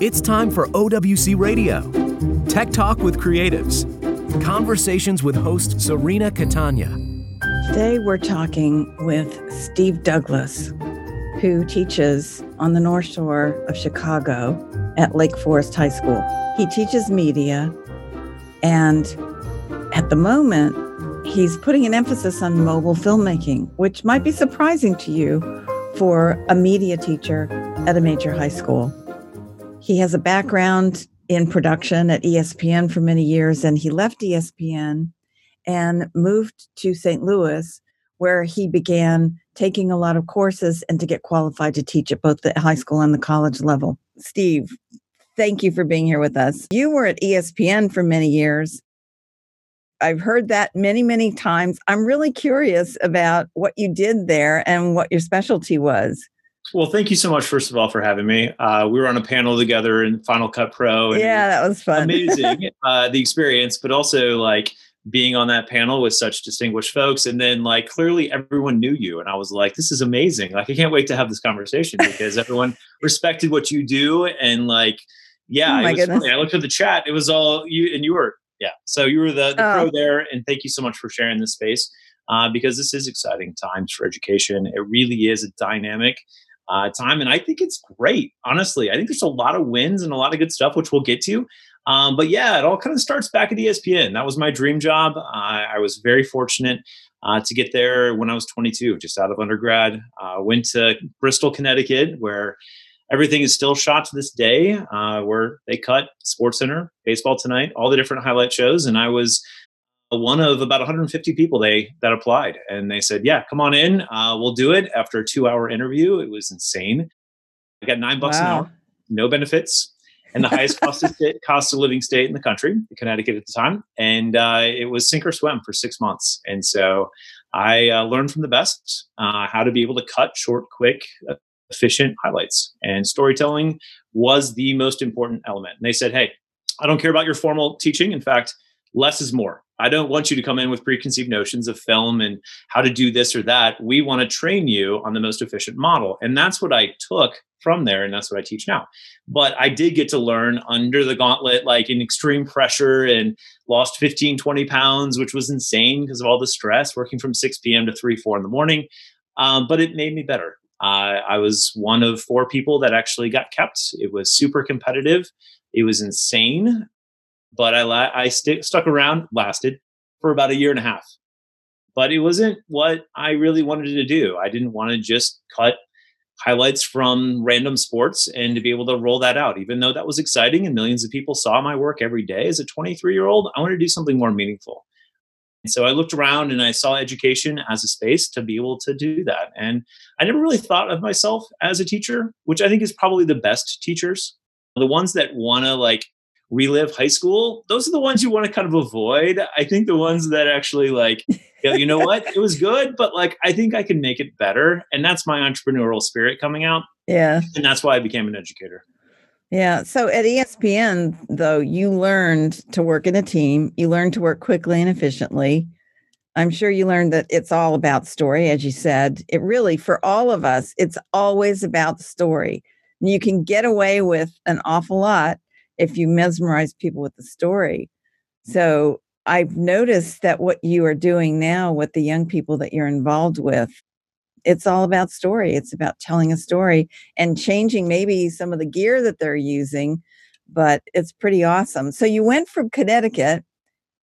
It's time for OWC Radio Tech Talk with Creatives. Conversations with host Serena Catania. Today we're talking with Steve Douglas, who teaches on the North Shore of Chicago at Lake Forest High School. He teaches media, and at the moment, he's putting an emphasis on mobile filmmaking, which might be surprising to you for a media teacher at a major high school. He has a background in production at ESPN for many years, and he left ESPN and moved to St. Louis, where he began taking a lot of courses and to get qualified to teach at both the high school and the college level. Steve, thank you for being here with us. You were at ESPN for many years. I've heard that many, many times. I'm really curious about what you did there and what your specialty was. Well, thank you so much, first of all, for having me. Uh, we were on a panel together in Final Cut Pro. yeah, that was fun. amazing, uh, the experience, but also like being on that panel with such distinguished folks. And then, like, clearly everyone knew you. And I was like, this is amazing. Like, I can't wait to have this conversation because everyone respected what you do. And, like, yeah, oh it was funny. I looked at the chat. It was all you, and you were, yeah. So you were the, the oh. pro there. And thank you so much for sharing this space uh, because this is exciting times for education. It really is a dynamic uh, time. And I think it's great, honestly. I think there's a lot of wins and a lot of good stuff, which we'll get to. Um, but yeah, it all kind of starts back at ESPN. That was my dream job. I was very fortunate uh, to get there when I was 22, just out of undergrad. Uh, went to Bristol, Connecticut, where everything is still shot to this day, uh, where they cut Sports Center, Baseball Tonight, all the different highlight shows. And I was one of about 150 people they that applied and they said yeah come on in uh, we'll do it. After a two hour interview it was insane. I got nine bucks wow. an hour no benefits and the highest cost of state, cost of living state in the country connecticut at the time and uh, it was sink or swim for six months and so i uh, learned from the best uh, how to be able to cut short quick efficient highlights and storytelling was the most important element and they said hey i don't care about your formal teaching in fact less is more I don't want you to come in with preconceived notions of film and how to do this or that. We want to train you on the most efficient model. And that's what I took from there. And that's what I teach now. But I did get to learn under the gauntlet, like in extreme pressure and lost 15, 20 pounds, which was insane because of all the stress working from 6 p.m. to 3, 4 in the morning. Um, but it made me better. Uh, I was one of four people that actually got kept. It was super competitive. It was insane but I la- I st- stuck around, lasted for about a year and a half. But it wasn't what I really wanted to do. I didn't want to just cut highlights from random sports and to be able to roll that out, even though that was exciting and millions of people saw my work every day as a 23 year old. I wanted to do something more meaningful. And so I looked around and I saw education as a space to be able to do that. And I never really thought of myself as a teacher, which I think is probably the best teachers. The ones that want to like relive high school, those are the ones you want to kind of avoid. I think the ones that actually like, you know, you know what, it was good, but like I think I can make it better. And that's my entrepreneurial spirit coming out. Yeah. And that's why I became an educator. Yeah. So at ESPN, though, you learned to work in a team, you learned to work quickly and efficiently. I'm sure you learned that it's all about story, as you said. It really, for all of us, it's always about the story. You can get away with an awful lot if you mesmerize people with the story. So I've noticed that what you are doing now with the young people that you're involved with, it's all about story. It's about telling a story and changing maybe some of the gear that they're using, but it's pretty awesome. So you went from Connecticut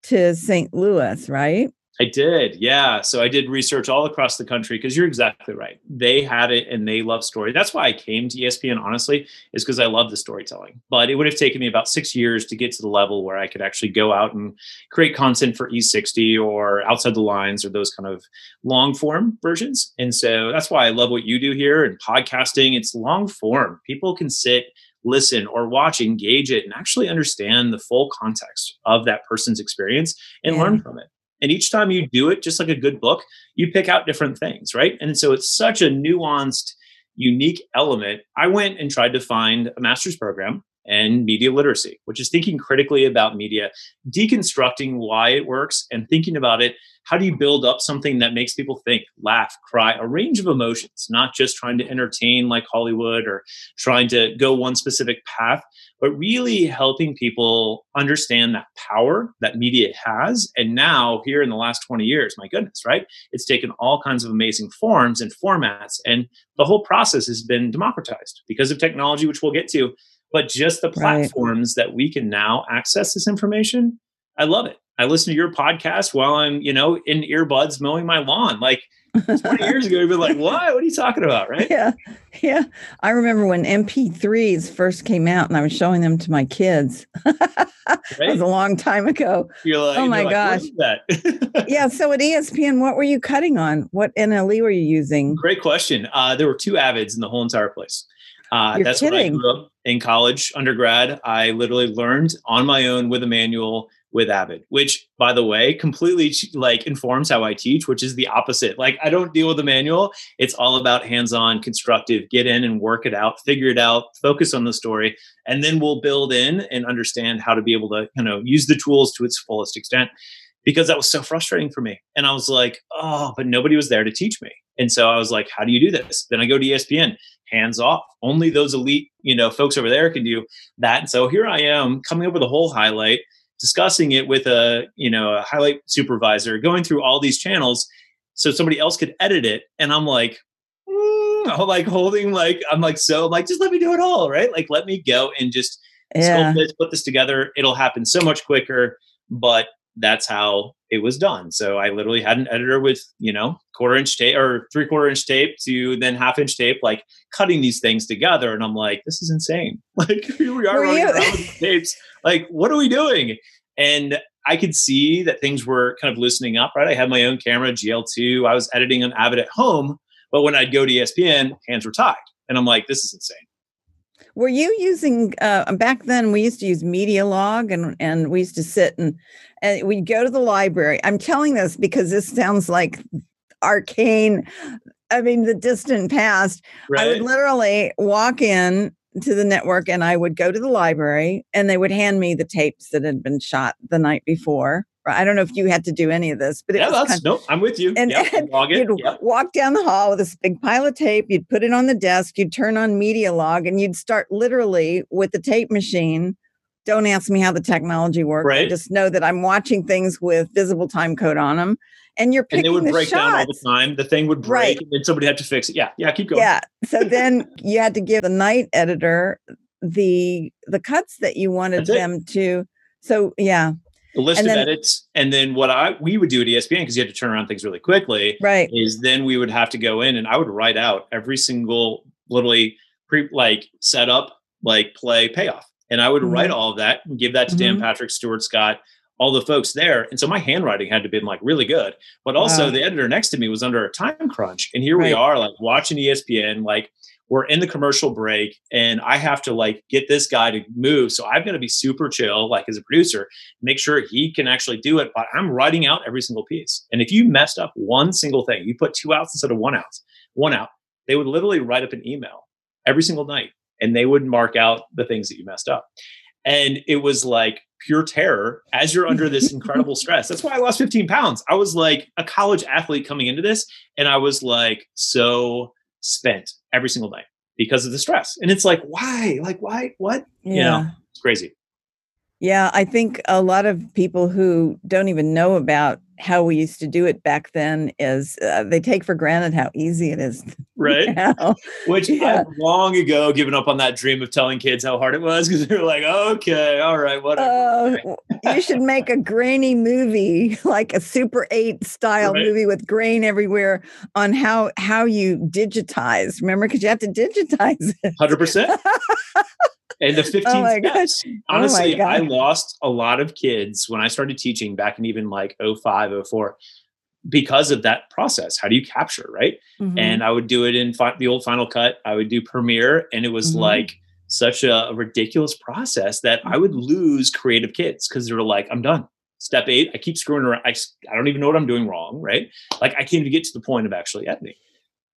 to St. Louis, right? I did. Yeah. So I did research all across the country because you're exactly right. They had it and they love story. That's why I came to ESPN, honestly, is because I love the storytelling. But it would have taken me about six years to get to the level where I could actually go out and create content for E60 or outside the lines or those kind of long form versions. And so that's why I love what you do here and podcasting. It's long form. People can sit listen or watch, engage it, and actually understand the full context of that person's experience and yeah. learn from it. And each time you do it, just like a good book, you pick out different things, right? And so it's such a nuanced, unique element. I went and tried to find a master's program and media literacy, which is thinking critically about media, deconstructing why it works, and thinking about it. How do you build up something that makes people think, laugh, cry, a range of emotions, not just trying to entertain like Hollywood or trying to go one specific path, but really helping people understand that power that media has. And now, here in the last 20 years, my goodness, right? It's taken all kinds of amazing forms and formats. And the whole process has been democratized because of technology, which we'll get to but just the platforms right. that we can now access this information i love it. I listen to your podcast while i'm you know in earbuds mowing my lawn. Like 20 years ago you'd be like what? What are you talking about? Right? Yeah. Yeah. I remember when mp3s first came out and i was showing them to my kids. Right? that was a long time ago. You're like, oh my gosh. that? Yeah so at espn what were you cutting on? What nle were you using? Great question. Uh, there were two avids in the whole entire place uh, that's kidding. what I grew up in college, undergrad. I literally learned on my own with a manual with Avid, which, by the way, completely like informs how I teach, which is the opposite. Like I don't deal with a manual. It's all about hands-on, constructive. Get in and work it out, figure it out, focus on the story, and then we'll build in and understand how to be able to, you know, use the tools to its fullest extent. Because that was so frustrating for me, and I was like, oh, but nobody was there to teach me. And so I was like, how do you do this? Then I go to ESPN hands off. Only those elite, you know, folks over there can do that. And so here I am coming up with a whole highlight, discussing it with a, you know, a highlight supervisor, going through all these channels so somebody else could edit it. And I'm like, mm, I'm like holding like I'm like so I'm like just let me do it all, right? Like let me go and just yeah. this, put this together. It'll happen so much quicker. But that's how it was done. So I literally had an editor with, you know, quarter inch tape or three quarter inch tape to then half inch tape, like cutting these things together. And I'm like, this is insane. Like here we are Were running you? around with tapes. Like, what are we doing? And I could see that things were kind of loosening up, right? I had my own camera, GL2. I was editing on Avid at home, but when I'd go to ESPN, hands were tied. And I'm like, this is insane. Were you using uh, back then? We used to use Medialog, and and we used to sit and and we'd go to the library. I'm telling this because this sounds like arcane. I mean, the distant past. Right. I would literally walk in to the network and I would go to the library and they would hand me the tapes that had been shot the night before. I don't know if you had to do any of this, but yeah, that's, no, I'm with you. And, yep, and you'd yep. walk down the hall with this big pile of tape. You'd put it on the desk. You'd turn on Media Log, and you'd start literally with the tape machine. Don't ask me how the technology works. Right. I just know that I'm watching things with visible time code on them, and you're picking and they would the break shots. down all the time. The thing would break, right. and then somebody had to fix it. Yeah, yeah, keep going. Yeah. So then you had to give the night editor the the cuts that you wanted them to. So yeah, the list and of then, edits, and then what I we would do at ESPN because you had to turn around things really quickly. Right. Is then we would have to go in and I would write out every single literally pre like setup, like play, payoff, and I would mm-hmm. write all of that and give that to mm-hmm. Dan Patrick, Stuart Scott, all the folks there. And so my handwriting had to been like really good. But also wow. the editor next to me was under a time crunch. And here right. we are like watching ESPN, like we're in the commercial break and I have to like get this guy to move. So I've got to be super chill, like as a producer, make sure he can actually do it. But I'm writing out every single piece. And if you messed up one single thing, you put two outs instead of one out, one out, they would literally write up an email every single night and they would mark out the things that you messed up. And it was like pure terror as you're under this incredible stress. That's why I lost 15 pounds. I was like a college athlete coming into this, and I was like so spent every single night because of the stress. And it's like, why? Like, why? What? Yeah. You know, it's crazy. Yeah, I think a lot of people who don't even know about how we used to do it back then is uh, they take for granted how easy it is. Right. Now. Which yeah. I've long ago given up on that dream of telling kids how hard it was because they're like, okay, all right, whatever. Uh, you should make a grainy movie, like a Super 8 style right. movie with grain everywhere on how how you digitize. Remember, because you have to digitize it. 100%. and the 15 oh steps. Gosh. Honestly, oh I lost a lot of kids when I started teaching back in even like 05, 04 because of that process. How do you capture, right? Mm-hmm. And I would do it in fi- the old Final Cut. I would do Premiere, and it was mm-hmm. like such a, a, ridiculous process that I would lose creative kids because they were like, "I'm done." Step eight, I keep screwing around. I, I don't even know what I'm doing wrong, right? Like I can't even get to the point of actually editing.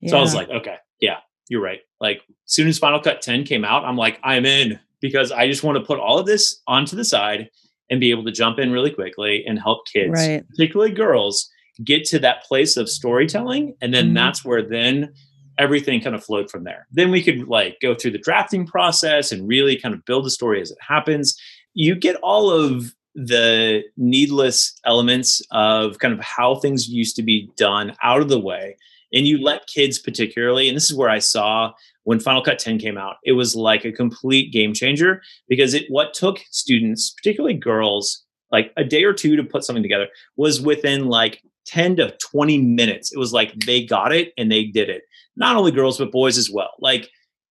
Yeah. So I was like, okay, yeah, you're right. Like, soon as Final Cut 10 came out, I'm like, I'm in. because I just want to put all of this onto the side and be able to jump in really quickly and help kids, right. particularly girls, get to that place of storytelling. And then mm-hmm. that's where then everything kind of flowed from there. Then we could like go through the drafting process and really kind of build a story as it happens. You get all of the needless elements of kind of how things used to be done out of the way. And you let kids, particularly, and this is where I saw when Final Cut 10 came out, it was like a complete game changer because it what took students, particularly girls, like a day or two to put something together was within like 10 to 20 minutes. It was like they got it and they did it. Not only girls, but boys as well. Like,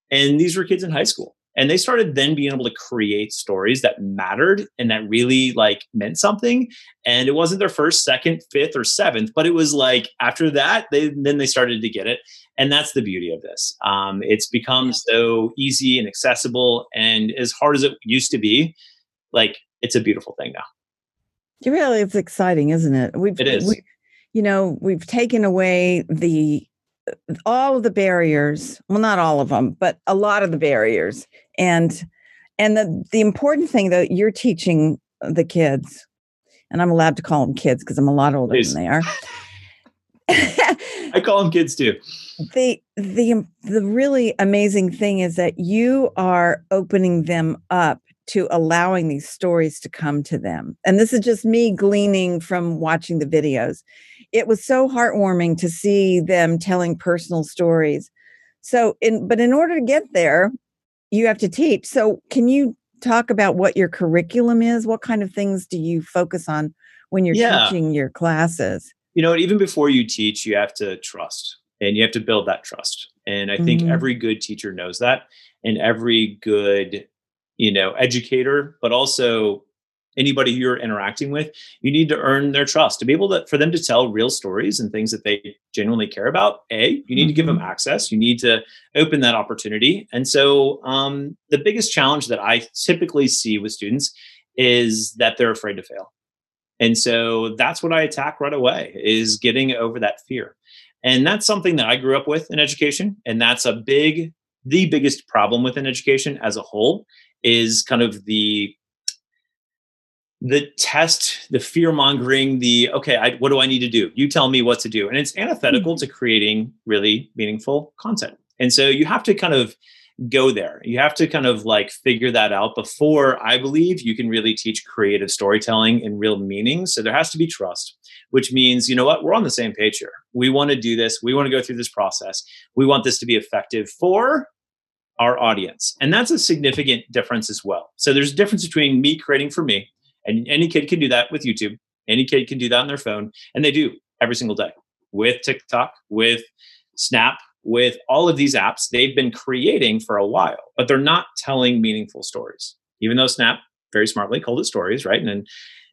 and these were kids in high school. And they started then being able to create stories that mattered and that really like meant something. And it wasn't their first, second, fifth, or seventh, but it was like after that, they then they started to get it. And that's the beauty of this. Um, it's become so easy and accessible and as hard as it used to be, like it's a beautiful thing now. It really it's exciting, isn't it? We've, it is. We, you know, we've taken away the all of the barriers. Well, not all of them, but a lot of the barriers. And and the the important thing that you're teaching the kids, and I'm allowed to call them kids because I'm a lot older Please. than they are. I call them kids too. The the the really amazing thing is that you are opening them up to allowing these stories to come to them. And this is just me gleaning from watching the videos. It was so heartwarming to see them telling personal stories. So in but in order to get there, you have to teach. So can you talk about what your curriculum is? What kind of things do you focus on when you're yeah. teaching your classes? You know, even before you teach, you have to trust and you have to build that trust. And I think mm-hmm. every good teacher knows that and every good you know educator but also anybody you're interacting with you need to earn their trust to be able to for them to tell real stories and things that they genuinely care about a you need mm-hmm. to give them mm-hmm. access you need to open that opportunity and so um, the biggest challenge that i typically see with students is that they're afraid to fail and so that's what i attack right away is getting over that fear and that's something that i grew up with in education and that's a big the biggest problem within education as a whole is kind of the the test, the fear mongering, the okay, I, what do I need to do? You tell me what to do, and it's antithetical mm-hmm. to creating really meaningful content. And so you have to kind of go there. You have to kind of like figure that out before I believe you can really teach creative storytelling in real meaning. So there has to be trust, which means, you know what, we're on the same page here. We want to do this. We want to go through this process. We want this to be effective for our audience. And that's a significant difference as well. So there's a difference between me creating for me, and any kid can do that with YouTube. Any kid can do that on their phone, and they do every single day with TikTok, with Snap, with all of these apps they've been creating for a while, but they're not telling meaningful stories. Even though Snap very smartly called it stories, right? And then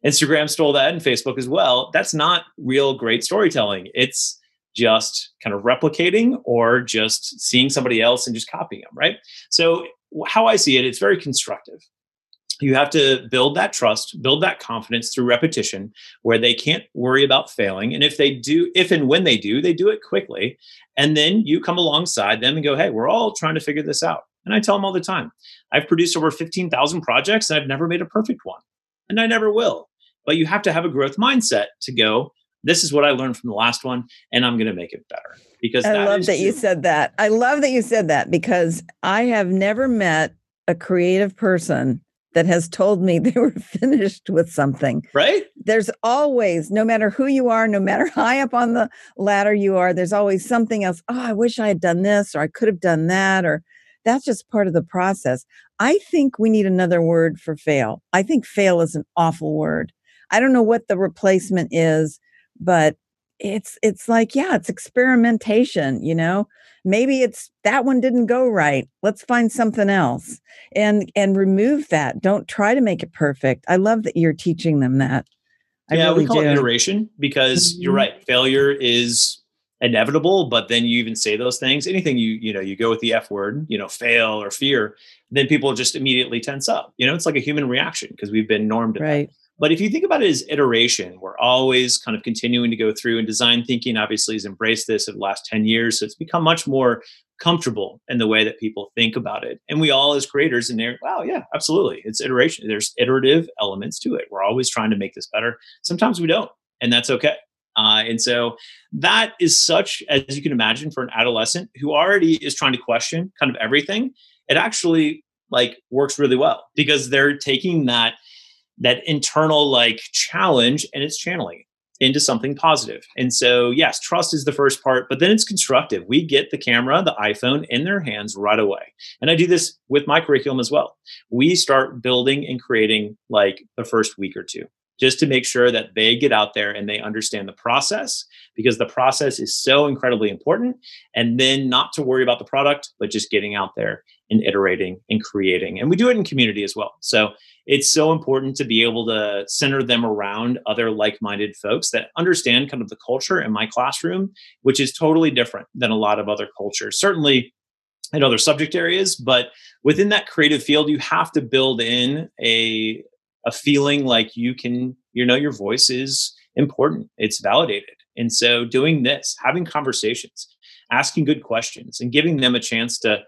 Instagram stole that and Facebook as well. That's not real great storytelling. It's just kind of replicating or just seeing somebody else and just copying them, right? So, how I see it, it's very constructive. You have to build that trust, build that confidence through repetition where they can't worry about failing. And if they do, if and when they do, they do it quickly. And then you come alongside them and go, hey, we're all trying to figure this out. And I tell them all the time I've produced over 15,000 projects and I've never made a perfect one. And I never will. But you have to have a growth mindset to go, this is what I learned from the last one, and I'm going to make it better. Because I love that true. you said that. I love that you said that because I have never met a creative person that has told me they were finished with something. Right? There's always, no matter who you are, no matter high up on the ladder you are, there's always something else. Oh, I wish I had done this, or I could have done that, or that's just part of the process. I think we need another word for fail. I think fail is an awful word. I don't know what the replacement is but it's it's like yeah it's experimentation you know maybe it's that one didn't go right. Let's find something else. And and remove that. Don't try to make it perfect. I love that you're teaching them that. I yeah really we call do. it iteration because mm-hmm. you're right failure is inevitable but then you even say those things. Anything you you know you go with the f word you know fail or fear then people just immediately tense up. You know it's like a human reaction because we've been normed right But if you think about it as iteration, we're always kind of continuing to go through and design thinking obviously has embraced this over the last 10 years. So it's become much more comfortable in the way that people think about it. And we all as creators in there, wow, yeah, absolutely. It's iteration. There's iterative elements to it. We're always trying to make this better. Sometimes we don't, and that's okay. Uh, and so that is such, as you can imagine, for an adolescent who already is trying to question kind of everything, it actually like works really well because they're taking that that internal like challenge and it's channeling into something positive. And so, yes, trust is the first part, but then it's constructive. We get the camera, the iPhone in their hands right away. And I do this with my curriculum as well. We start building and creating like the first week or two just to make sure that they get out there and they understand the process because the process is so incredibly important. And then not to worry about the product, but just getting out there and iterating and creating. And we do it in community as well. So it's so important to be able to center them around other like minded folks that understand kind of the culture in my classroom, which is totally different than a lot of other cultures. Certainly, in other subject areas but within that creative field you have to build in a a feeling like you can, you know, your voice is important, it's validated. And so doing this, having conversations, asking good questions, and giving them a chance to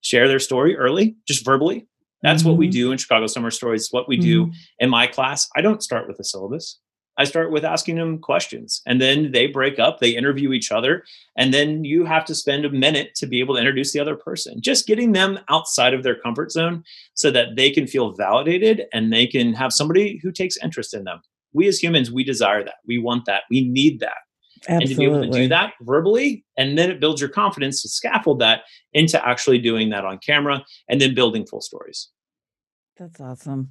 share their story early, just verbally. That's mm-hmm. what we mm-hmm. do in Chicago Summer Stories. What we mm-hmm. do in my class. I don't start with a syllabus. I start with asking them questions and then they break up, they interview each other, and then you have to spend a minute to be able to introduce the other person. Just getting them outside of their comfort zone so that they can feel validated and they can have somebody who takes interest in them. We as humans, we desire that. We want that. We need that. Absolutely. And to be able to do that verbally, and then it builds your confidence to scaffold that into actually doing that on camera and then building full stories. That's awesome.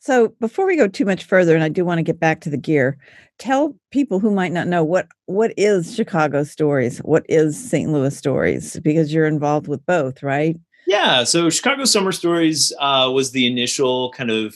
So before we go too much further, and I do want to get back to the gear, tell people who might not know what what is Chicago Stories, what is St. Louis Stories, because you're involved with both, right? Yeah. So Chicago Summer Stories uh, was the initial kind of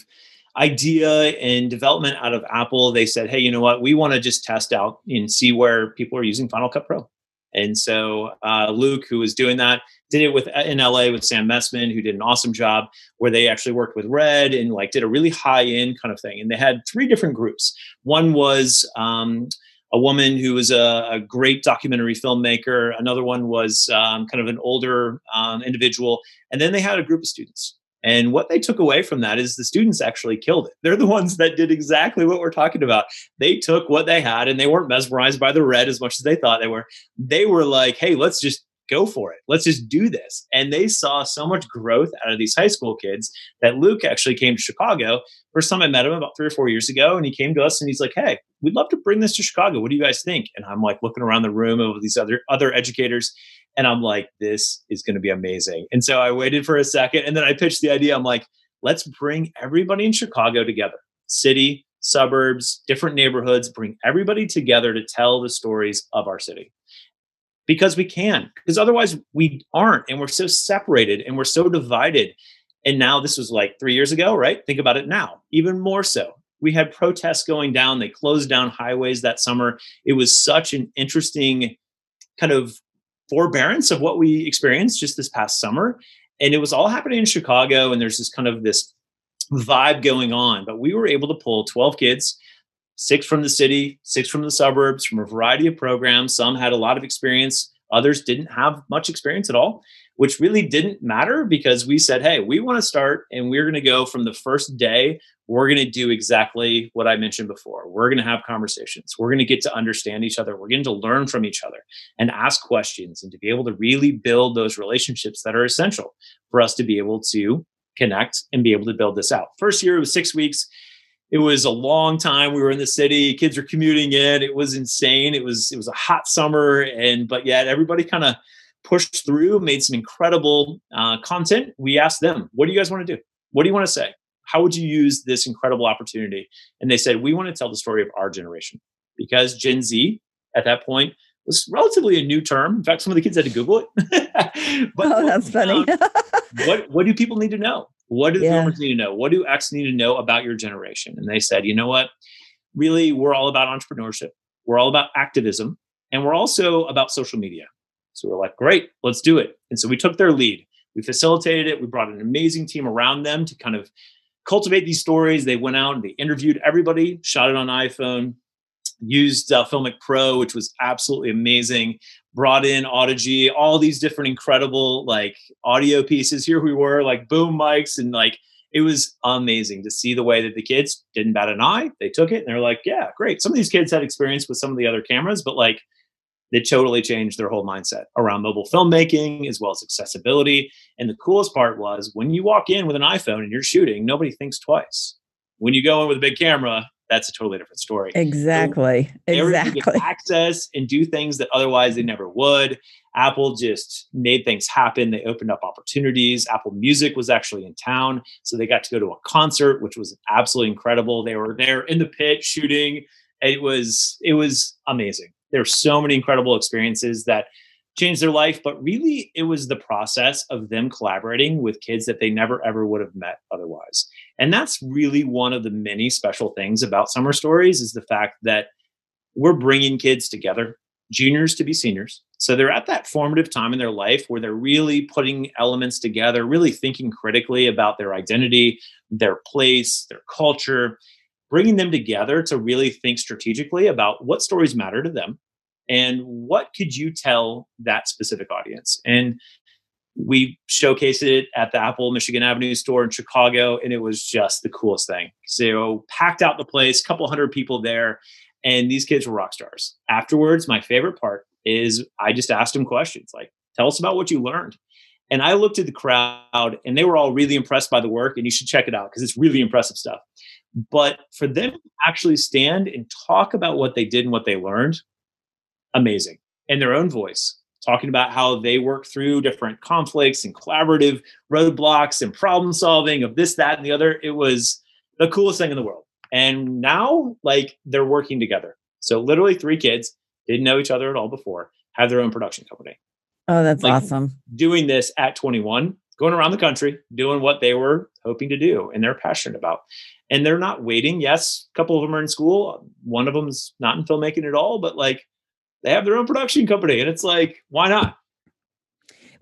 idea and development out of Apple. They said, hey, you know what? We want to just test out and see where people are using Final Cut Pro. And so uh, Luke, who was doing that, did it with uh, in LA with Sam Mestman, who did an awesome job where they actually worked with Red and like did a really high end kind of thing. And they had three different groups. One was um, a woman who was a, a, great documentary filmmaker. Another one was um, kind of an older um, individual, and then they had a group of students. And what they took away from that is the students actually killed it. They're the ones that did exactly what we're talking about. They took what they had and they weren't mesmerized by the red as much as they thought they were. They were like, hey, let's just go for it. Let's just do this. And they saw so much growth out of these high school kids that Luke actually came to Chicago. First time I met him about three or four years ago, and he came to us and he's like, Hey, we'd love to bring this to Chicago. What do you guys think? And I'm like looking around the room of these other other educators. And I'm like, this is going to be amazing. And so I waited for a second and then I pitched the idea. I'm like, let's bring everybody in Chicago together city, suburbs, different neighborhoods, bring everybody together to tell the stories of our city. Because we can, because otherwise we aren't. And we're so separated and we're so divided. And now this was like three years ago, right? Think about it now, even more so. We had protests going down. They closed down highways that summer. It was such an interesting kind of forbearance of what we experienced just this past summer. And it was all happening in Chicago. And there's this kind of this vibe going on. But we were able to pull 12 kids, six from the city, six from the suburbs, from a variety of programs. Some had a lot of experience, others didn't have much experience at all, which really didn't matter because we said, hey, we want to start and we're going to go from the first day we're going to do exactly what I mentioned before. We're going to have conversations. We're going to get to understand each other. We're going to learn from each other and ask questions and to be able to really build those relationships that are essential for us to be able to connect and be able to build this out. First year, it was six weeks. It was a long time. We were in the city. Kids were commuting in. It was insane. It was it was a hot summer, and but yet everybody kind of pushed through, made some incredible uh, content. We asked them, "What do you guys want to do? What do you want to say? how would you use this incredible opportunity? And they said, we want to tell the story of our generation because Gen Z at that point was relatively a new term. In fact, some of the kids had to Google it. but oh, that's funny. what what do people need to know? What do yeah. the need to know? What do X need to know about your generation? And they said, you know what? Really, we're all about entrepreneurship. We're all about activism, and we're also about social media. So we're like, great, let's do it. And so we took their lead. We facilitated it. We brought an amazing team around them to kind of cultivate these stories. They went out and they interviewed everybody, shot it on iPhone, used uh, Filmic Pro, which was absolutely amazing. Brought in Audigy, all these different incredible like audio pieces. Here we were, like boom mics, and like it was amazing to see the way that the kids didn't bat an eye. They took it and they're like, yeah, great. Some of these kids had experience with some of the other cameras, but like they totally changed their whole mindset around mobile filmmaking as well as accessibility. And the coolest part was when you walk in with an iPhone and you're shooting, nobody thinks twice. When you go in with a big camera, that's a totally different story. Exactly. So exactly. access and do things that otherwise they never would. Apple just made things happen. They opened up opportunities. Apple Music was actually in town, so they got to go to a concert, which was absolutely incredible. They were there in the pit shooting. It was it was amazing. There were so many incredible experiences that changed their life, but really it was the process of them collaborating with kids that they never ever would have met otherwise. And that's really one of the many special things about summer stories is the fact that we're bringing kids together, juniors to be seniors. So they're at that formative time in their life where they're really putting elements together, really thinking critically about their identity, their place, their culture, bringing them together to really think strategically about what stories matter to them and what could you tell that specific audience? And we showcased it at the apple michigan avenue store in chicago and it was just the coolest thing. So packed out the place couple hundred people there and these kids were rock stars. Afterwards my favorite part is i just asked them questions like tell us about what you learned. And i looked at the crowd and they were all really impressed by the work and you should check it out because it's really impressive stuff but for them to actually stand and talk about what they did and what they learned, amazing. In their own voice, talking about how they work through different conflicts and collaborative roadblocks and problem solving of this, that, and the other. It was the coolest thing in the world. And now, like, they're working together. So, literally, three kids didn't know each other at all before, have their own production company. Oh, that's like, awesome. Doing this at 21, going around the country, doing what they were hoping to do and they're passionate about and they're not waiting. Yes, a couple of them are in school. One of them's not in filmmaking at all, but like they have their own production company, and it's like, why not?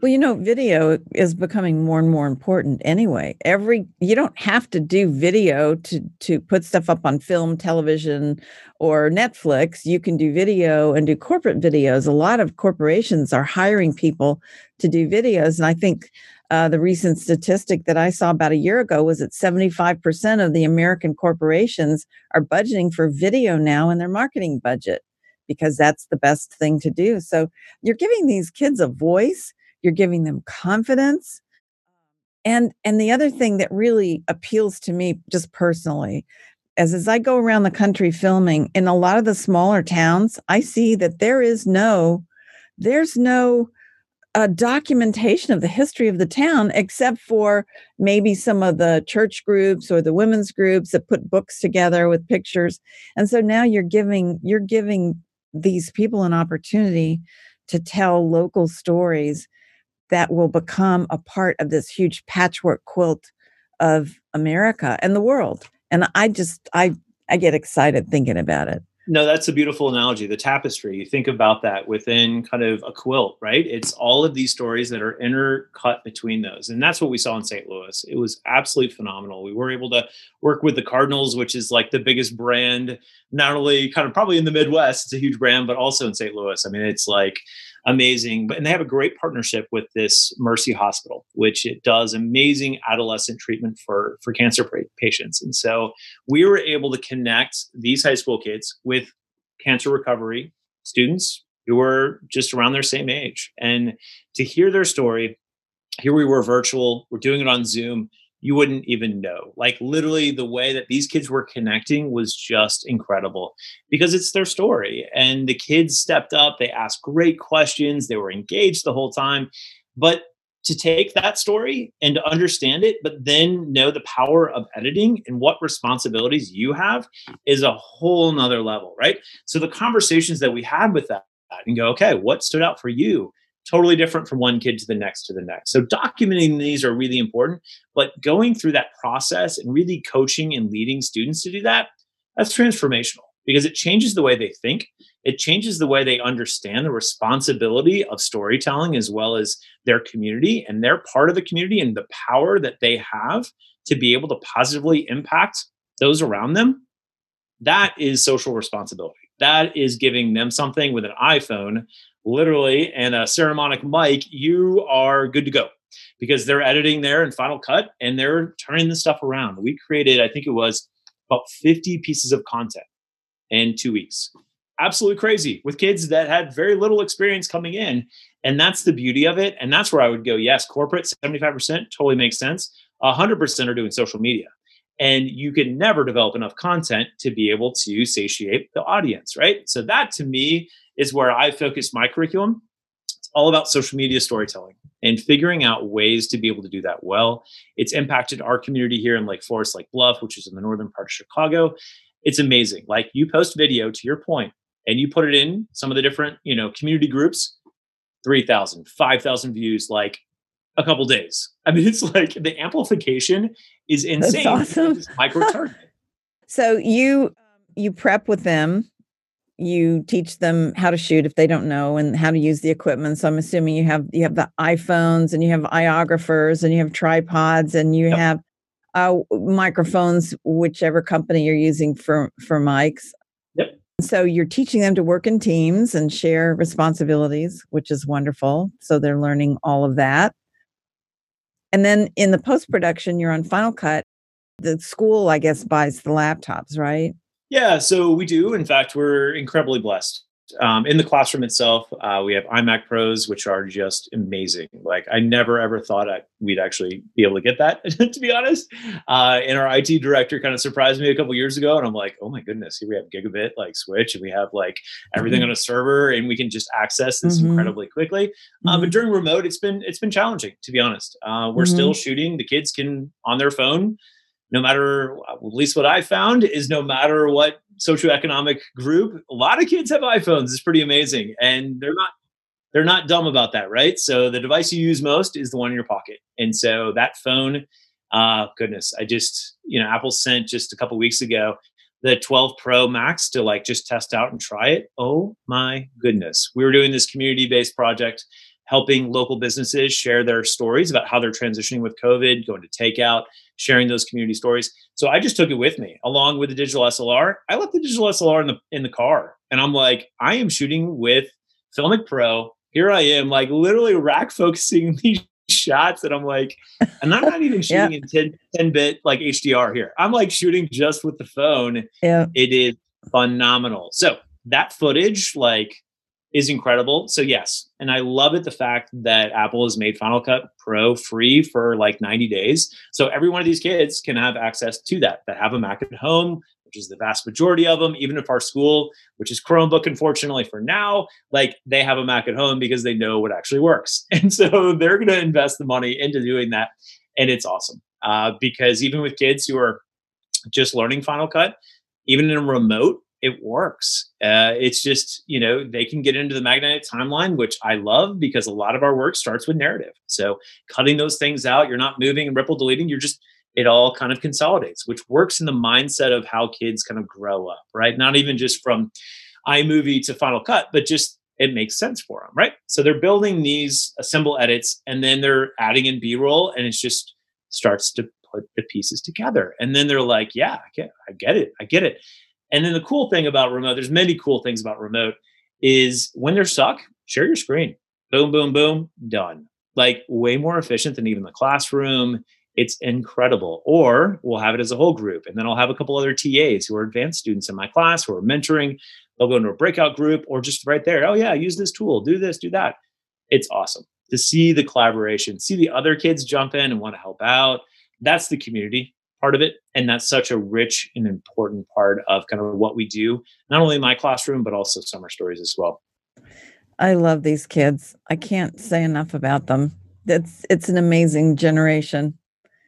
Well, you know, video is becoming more and more important anyway. Every you don't have to do video to to put stuff up on film, television, or Netflix. You can do video and do corporate videos. A lot of corporations are hiring people to do videos, and I think uh, the recent statistic that I saw about a year ago was that 75% of the American corporations are budgeting for video now in their marketing budget because that's the best thing to do. So you're giving these kids a voice, you're giving them confidence. And and the other thing that really appeals to me just personally as as I go around the country filming in a lot of the smaller towns, I see that there is no there's no a documentation of the history of the town, except for maybe some of the church groups or the women's groups that put books together with pictures. And so now you're giving you're giving these people an opportunity to tell local stories that will become a part of this huge patchwork quilt of America and the world. And I just I I get excited thinking about it. No, that's a beautiful analogy. The tapestry, you think about that within kind of a quilt, right? It's all of these stories that are intercut between those. And that's what we saw in St. Louis. It was absolutely phenomenal. We were able to work with the Cardinals, which is like the biggest brand, not only kind of probably in the Midwest, it's a huge brand, but also in St. Louis. I mean, it's like amazing. But and they have a great partnership with this Mercy Hospital, which it does amazing adolescent treatment for for cancer patients. And so we were able to connect these high school kids with cancer recovery students who were just around their same age, and to hear their story. Here we were virtual. We're doing it on Zoom you wouldn't even know. Like literally the way that these kids were connecting was just incredible because it's their story. And the kids stepped up, they asked great questions, they were engaged the whole time. But to take that story and to understand it, but then know the power of editing and what responsibilities you have is a whole nother level, right? So the conversations that we had with that and go, okay, what stood out for you? Totally different from one kid to the next to the next. So documenting these are really important, but going through that process and really coaching and leading students to do that, that's transformational because it changes the way they think. It changes the way they understand the responsibility of storytelling as well as their community and they're part of the community and the power that they have to be able to positively impact those around them. That is social responsibility. That is giving them something with an iPhone, literally, and a Saramonic mic. You are good to go because they're editing there in Final Cut and they're turning the stuff around. We created, I think it was about 50 pieces of content in two weeks. Absolutely crazy with kids that had very little experience coming in. And that's the beauty of it. And that's where I would go, yes, corporate 75% totally makes sense. 100% are doing social media. And you can never develop enough content to be able to satiate the audience, right? So that to me is where I focus my curriculum. It's all about social media storytelling and figuring out ways to be able to do that well. It's impacted our community here in Lake Forest, Lake Bluff, which is in the northern part of Chicago. It's amazing. Like you post video to your point and you put it in some of the different, you know, community groups, 3,000, 5,000 views like a couple days. I mean, it's like the amplification is insane. That's awesome. Micro target. so you you prep with them you teach them how to shoot if they don't know and how to use the equipment so i'm assuming you have you have the iphones and you have iOgraphers and you have tripods and you yep. have uh, microphones whichever company you're using for for mics yep so you're teaching them to work in teams and share responsibilities which is wonderful so they're learning all of that and then in the post production you're on final cut the school i guess buys the laptops right yeah, so we do. In fact, we're incredibly blessed. Um, in the classroom itself, uh, we have iMac Pros, which are just amazing. Like I never ever thought I, we'd actually be able to get that, to be honest. Uh, and our IT director kind of surprised me a couple years ago, and I'm like, oh my goodness, here we have gigabit like switch, and we have like everything mm-hmm. on a server, and we can just access this mm-hmm. incredibly quickly. Uh, mm-hmm. But during remote, it's been it's been challenging, to be honest. Uh, we're still mm-hmm. shooting. The kids can on their phone no matter at least what I found is no matter what socioeconomic group, a lot of kids have iPhones. It's pretty amazing, and they're not they're not dumb about that, right? So the device you use most is the one in your pocket, and so that phone. Uh, goodness, I just you know Apple sent just a couple weeks ago the 12 Pro Max to like just test out and try it. Oh my goodness, we were doing this community based project helping local businesses share their stories about how they're transitioning with COVID, going to takeout, sharing those community stories. So I just took it with me along with the digital SLR. I left the digital SLR in the in the car, and I'm like, I am shooting with Filmic Pro. Here I am, like literally rack focusing these shots, and I'm like, and I'm not even shooting yeah. in 10, 10 bit like HDR here. I'm like shooting just with the phone. Yeah, it is phenomenal. So that footage, like is incredible. So yes, and I love it the fact that Apple has made Final Cut Pro free for like 90 days. So every one of these kids can have access to that that have a Mac at home, which is the vast majority of them, even if our school, which is Chromebook unfortunately for now, like they have a Mac at home because they know what actually works. And so they're going to invest the money into doing that and it's awesome. Uh, because even with kids who are just learning Final Cut, even in a remote it works. Uh, it's just, you know, they can get into the magnetic timeline, which I love because a lot of our work starts with narrative. So cutting those things out, you're not moving and ripple deleting, you're just, it all kind of consolidates, which works in the mindset of how kids kind of grow up, right? Not even just from iMovie to Final Cut, but just it makes sense for them, right? So they're building these assemble edits and then they're adding in B roll and it just starts to put the pieces together. And then they're like, yeah, I get, I get it. I get it. And then the cool thing about remote, there's many cool things about remote, is when they're stuck, share your screen. Boom, boom, boom, done. Like way more efficient than even the classroom. It's incredible. Or we'll have it as a whole group. And then I'll have a couple other TAs who are advanced students in my class who are mentoring. They'll go into a breakout group or just right there. Oh, yeah, use this tool, do this, do that. It's awesome to see the collaboration, see the other kids jump in and want to help out. That's the community part of it. And that's such a rich and important part of kind of what we do, not only in my classroom, but also summer stories as well. I love these kids. I can't say enough about them. It's it's an amazing generation.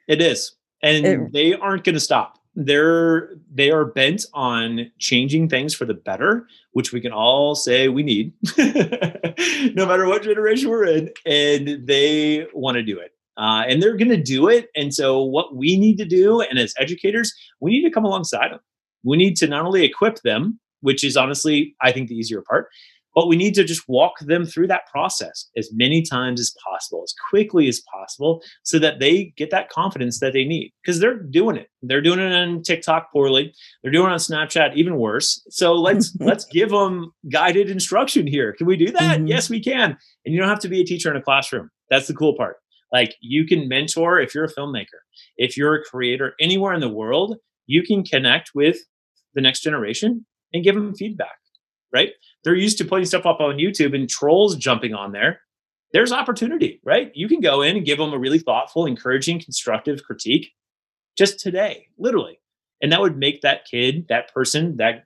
It is. And it, they aren't going to stop. They're they are bent on changing things for the better, which we can all say we need, no matter what generation we're in, and they want to do it uh, and they're going to do it. And so, what we need to do, and as educators, we need to come alongside them. We need to not only equip them which is honestly, I think, the easier part. But we need to just walk them through that process as many times as possible, as quickly as possible, so that they get that confidence that they need. Because they're doing it. They're doing it on TikTok poorly. They're doing it on Snapchat even worse. So let's let's give them guided instruction here. Can we do that? Mm-hmm. Yes, we can. And you don't have to be a teacher in a classroom. That's the cool part. Like you can mentor if you're a filmmaker, if you're a creator anywhere in the world, you can connect with the next generation and give them feedback, right? They're used to putting stuff up on YouTube and trolls jumping on there. There's opportunity, right? You can go in and give them a really thoughtful, encouraging, constructive critique just today, literally. And that would make that kid, that person, that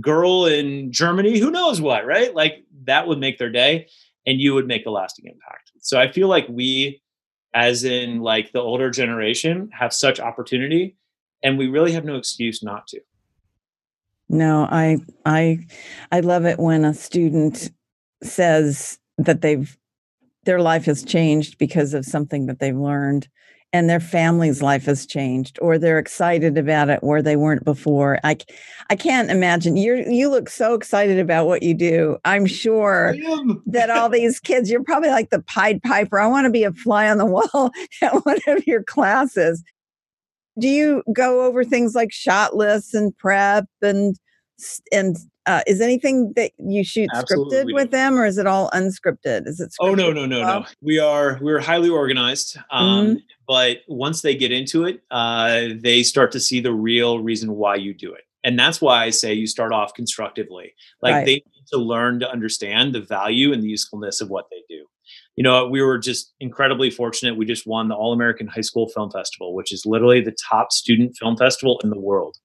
girl in Germany, who knows what, right? Like that would make their day and you would make a lasting impact. So I feel like we, as in like the older generation, have such opportunity and we really have no excuse not to. No, I I I love it when a student says that they've their life has changed because of something that they've learned and their family's life has changed or they're excited about it where they weren't before. I I can't imagine you you look so excited about what you do. I'm sure that all these kids you're probably like the Pied Piper. I want to be a fly on the wall at one of your classes do you go over things like shot lists and prep and and uh, is anything that you shoot Absolutely. scripted with them or is it all unscripted is it oh no no no well? no we are we're highly organized um, mm-hmm. but once they get into it uh, they start to see the real reason why you do it and that's why i say you start off constructively like right. they need to learn to understand the value and the usefulness of what they do you know, we were just incredibly fortunate. We just won the All American High School Film Festival, which is literally the top student film festival in the world.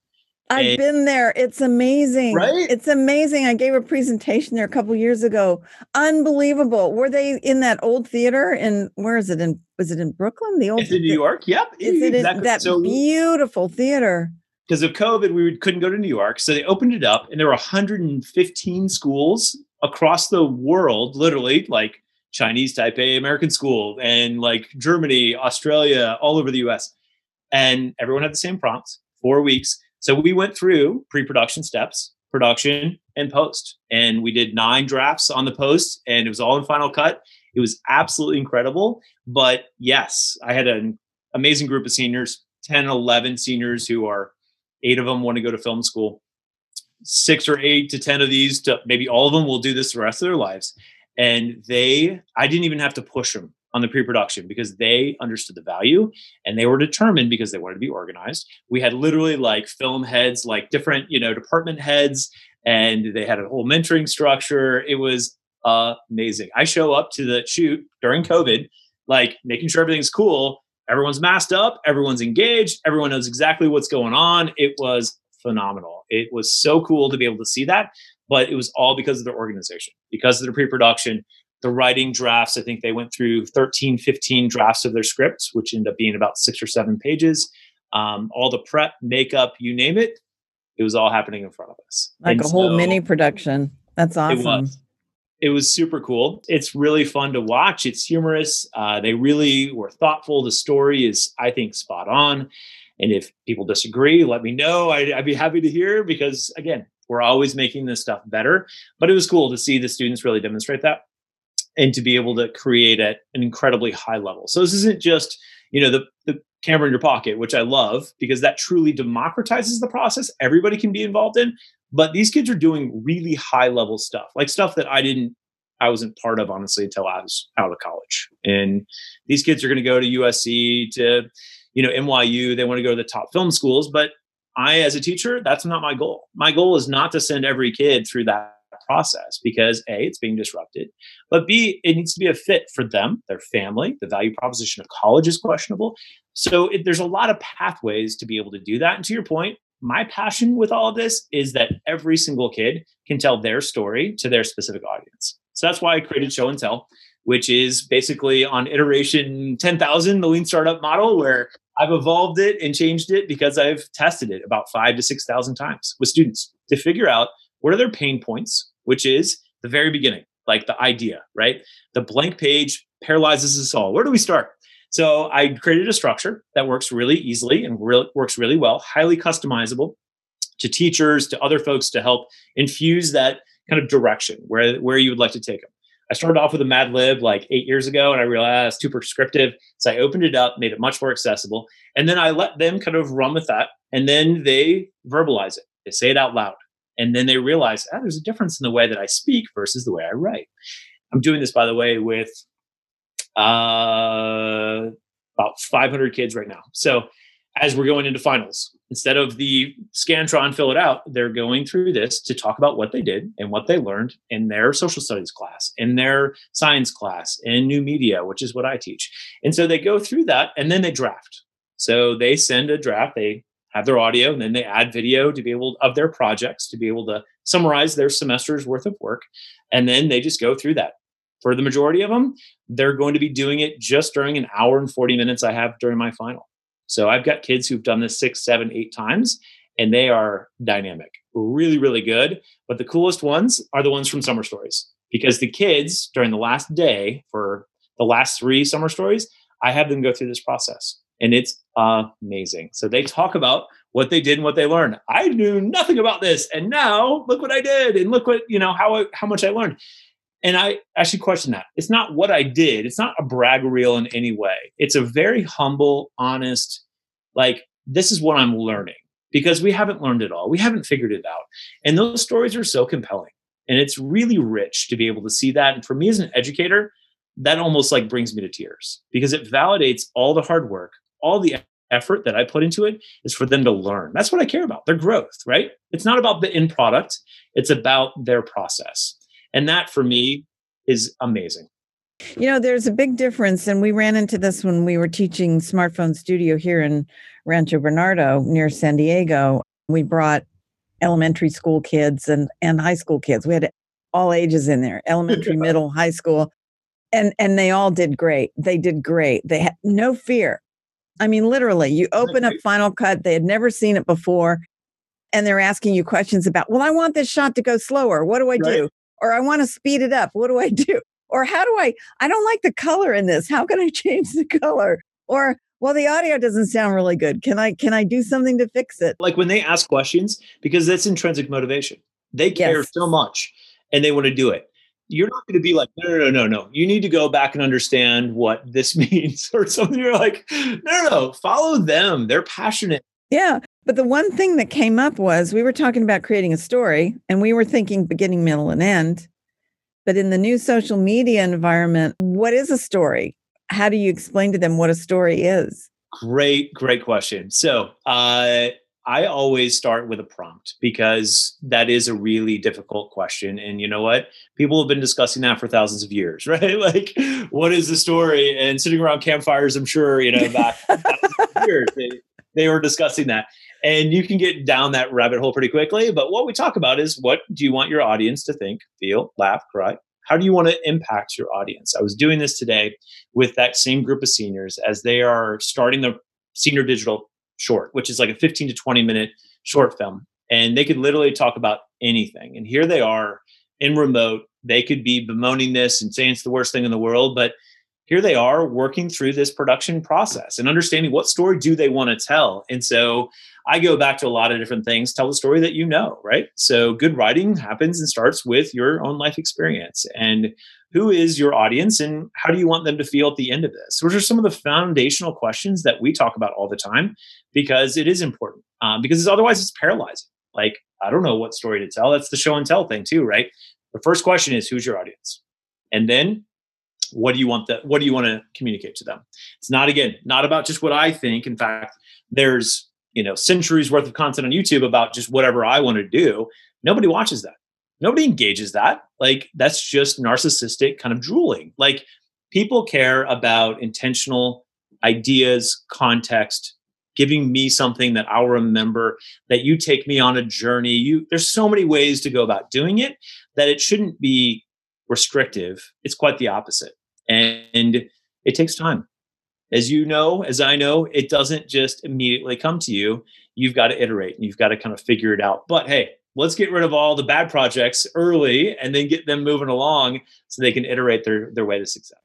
I've and, been there. It's amazing. Right? It's amazing. I gave a presentation there a couple years ago. Unbelievable. Were they in that old theater? And where is it? In was it in Brooklyn? The old it's in New York. Yep. Is it exactly. in that so, beautiful theater? Because of COVID, we couldn't go to New York, so they opened it up, and there were 115 schools across the world, literally, like Chinese Taipei American School and like Germany, Australia, all over the US. And everyone had the same prompts, four weeks. So we went through pre production steps, production, and post. And we did nine drafts on the post, and it was all in Final Cut. It was absolutely incredible. But yes, I had an amazing group of seniors 10, 11 seniors who are eight of them want to go to film school. Six or eight to 10 of these, to maybe all of them will do this the rest of their lives and they i didn't even have to push them on the pre-production because they understood the value and they were determined because they wanted to be organized. We had literally like film heads like different you know department heads and they had a whole mentoring structure. It was amazing. I show up to the shoot during covid like making sure everything's cool. Everyone's masked up. Everyone's engaged. Everyone knows exactly what's going on. It was phenomenal. It was so cool to be able to see that but it was all because of their organization, because of their pre-production, the writing drafts. I think they went through 13, 15 drafts of their scripts, which ended up being about six or seven pages. Um, all the prep, makeup, you name it, it was all happening in front of us. Like and a whole so, mini production. That's awesome. It was. It was super cool. It's really fun to watch. It's humorous. Uh, they really were thoughtful. The story is, I think, spot on. And if people disagree, let me know. I'd, I'd be happy to hear because, again, we're always making this stuff better. But it was cool to see the students really demonstrate that and to be able to create at an incredibly high level. So this isn't just, you know, the, the camera in your pocket, which I love because that truly democratizes the process. Everybody can be involved in. But these kids are doing really high level stuff, like stuff that I didn't I wasn't part of honestly until I was out of college. And these kids are going to go to USC to, you know, NYU. They want to go to the top film schools, but I, as a teacher, that's not my goal. My goal is not to send every kid through that process because A, it's being disrupted, but B, it needs to be a fit for them, their family. The value proposition of college is questionable. So it, there's a lot of pathways to be able to do that. And to your point, my passion with all of this is that every single kid can tell their story to their specific audience. So that's why I created Show and Tell, which is basically on iteration 10,000, the lean startup model, where I've evolved it and changed it because I've tested it about five to 6,000 times with students to figure out what are their pain points, which is the very beginning, like the idea, right? The blank page paralyzes us all. Where do we start? So I created a structure that works really easily and re- works really well, highly customizable. to teachers, to other folks to help infuse that kind of direction where, where you would like to take them. I started off with a Mad Lib like eight years ago, and I realized it's too prescriptive. So I opened it up, made it much more accessible, and then I let them kind of run with that. And then they verbalize it, they say it out loud, and then they realize ah, there's a difference in the way that I speak versus the way I write. I'm doing this, by the way, with uh, about 500 kids right now. So as we're going into finals. Instead of the Scantron fill it out, they're going through this to talk about what they did and what they learned in their social studies class, in their science class, in new media, which is what I teach. And so they go through that and then they draft. So they send a draft, they have their audio, and then they add video to be able of their projects to be able to summarize their semester's worth of work. And then they just go through that. For the majority of them, they're going to be doing it just during an hour and 40 minutes I have during my final. So I've got kids who've done this six, seven, eight times, and they are dynamic, really, really good. But the coolest ones are the ones from Summer Stories because the kids during the last day for the last three Summer Stories, I have them go through this process, and it's amazing. So they talk about what they did and what they learned. I knew nothing about this, and now look what I did, and look what you know how how much I learned. And I actually question that. It's not what I did. It's not a brag reel in any way. It's a very humble, honest, like, this is what I'm learning because we haven't learned it all. We haven't figured it out. And those stories are so compelling. And it's really rich to be able to see that. And for me as an educator, that almost like brings me to tears because it validates all the hard work, all the effort that I put into it is for them to learn. That's what I care about, their growth, right? It's not about the end product, it's about their process. And that for me is amazing. You know, there's a big difference, and we ran into this when we were teaching Smartphone Studio here in Rancho Bernardo near San Diego. We brought elementary school kids and, and high school kids. We had all ages in there elementary, middle, high school. And, and they all did great. They did great. They had no fear. I mean, literally, you open up Final Cut, they had never seen it before, and they're asking you questions about, well, I want this shot to go slower. What do I right. do? or I want to speed it up. What do I do? Or how do I, I don't like the color in this. How can I change the color? Or, well, the audio doesn't sound really good. Can I, can I do something to fix it? Like when they ask questions, because that's intrinsic motivation. They care yes. so much and they want to do it. You're not going to be like, no, no, no, no, no. You need to go back and understand what this means or something. You're like, no, no, no. Follow them. They're passionate. Yeah. But the one thing that came up was we were talking about creating a story and we were thinking beginning, middle, and end. But in the new social media environment, what is a story? How do you explain to them what a story is? Great, great question. So, uh, I always start with a prompt because that is a really difficult question. And you know what? People have been discussing that for thousands of years, right? Like, what is the story? And sitting around campfires, I'm sure, you know, back years, they, they were discussing that and you can get down that rabbit hole pretty quickly. But what we talk about is what do you want your audience to think, feel, laugh, cry? How do you want to impact your audience? I was doing this today with that same group of seniors as they are starting the senior digital short, which is like a 15 to 20 minute short film. And they could literally talk about anything. And here they are in remote. They could be bemoaning this and saying it's the worst thing in the world, but here they are working through this production process and understanding what story do they want to tell and so i go back to a lot of different things tell the story that you know right so good writing happens and starts with your own life experience and who is your audience and how do you want them to feel at the end of this? Those are some of the foundational questions that we talk about all the time because it is important um, because otherwise it's paralyzing. Like i don't know what story to tell. That's the show and tell thing too right? The first question is who's your audience? And then what do you want that what do you want to communicate to them? It's not again not about just what i think. In fact there's you know centuries worth of content on youtube about just whatever i want to do. Nobody watches that nobody engages that like that's just narcissistic kind of drooling like people care about intentional ideas context giving me something that i'll remember that you take me on a journey you there's so many ways to go about doing it that it shouldn't be restrictive. It's quite the opposite. And it takes time. As you know, as I know, it doesn't just immediately come to you. You've got to iterate and you've got to kind of figure it out. But hey, let's get rid of all the bad projects early and then get them moving along so they can iterate their, their way to success.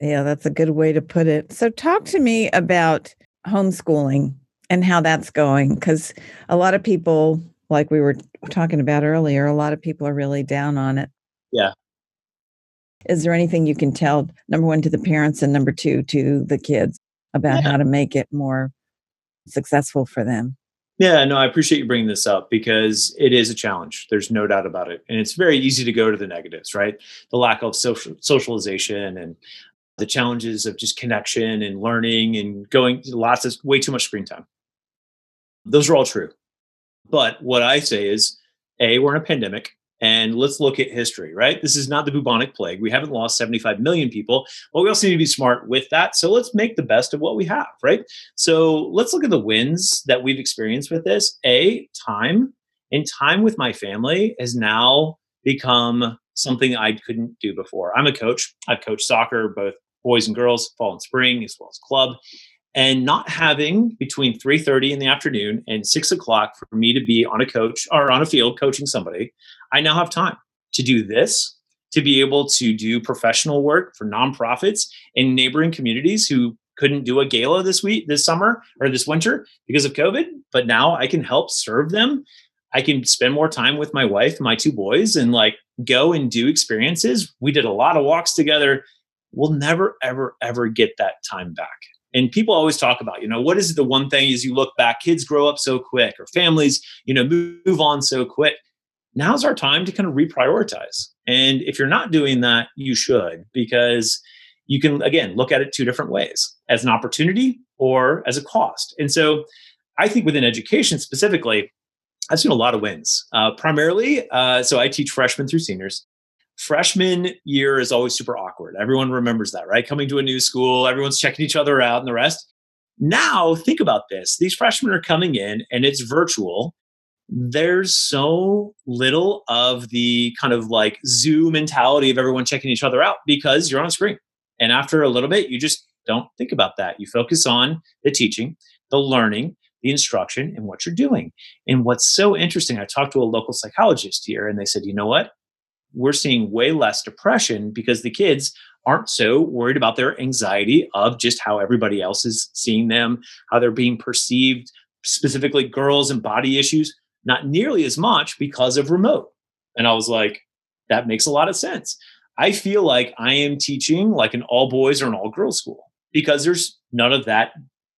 Yeah, that's a good way to put it. So, talk to me about homeschooling and how that's going because a lot of people like we were talking about earlier, a lot of people are really down on it. Yeah. Is there anything you can tell, number one, to the parents and number two, to the kids about yeah. how to make it more successful for them? Yeah, no, I appreciate you bringing this up because it is a challenge. There's no doubt about it. And it's very easy to go to the negatives, right? The lack of social socialization and the challenges of just connection and learning and going lots of way too much screen time. Those are all true. But what I say is, A, we're in a pandemic. And let's look at history, right? This is not the bubonic plague. We haven't lost 75 million people, but we also need to be smart with that. So let's make the best of what we have, right? So let's look at the wins that we've experienced with this. A, time. And time with my family has now become something I couldn't do before. I'm a coach. I've coached soccer, both boys and girls, fall and spring, as well as club and not having between 3.30 in the afternoon and 6 o'clock for me to be on a coach or on a field coaching somebody i now have time to do this to be able to do professional work for nonprofits in neighboring communities who couldn't do a gala this week this summer or this winter because of covid but now i can help serve them. I can spend more time with my wife my two boys and like go and do experiences. We did a lot of walks together. We'll never ever ever get that time back and people always talk about you know what is the one thing as you look back kids grow up so quick or families you know move, move on so quick. Now's our time to kind of reprioritize. And if you're not doing that you should because you can again look at it two different ways as an opportunity or as a cost. And so i think within education specifically i've seen a lot of wins uh, primarily uh, so i teach freshmen through seniors freshman year is always super awkward. Everyone remembers that, right? Coming to a new school, everyone's checking each other out and the rest. Now, think about this. These freshmen are coming in and it's virtual. There's so little of the kind of like zoo mentality of everyone checking each other out because you're on a screen. And after a little bit, you just don't think about that. You focus on the teaching, the learning, the instruction, and what you're doing. And what's so interesting, I talked to a local psychologist here, and they said, you know what? We're seeing way less depression because the kids aren't so worried about their anxiety of just how everybody else is seeing them, how they're being perceived, specifically girls and body issues, not nearly as much because of remote. And I was like, that makes a lot of sense. I feel like I am teaching like an all boys or an all girls school because there's none of that,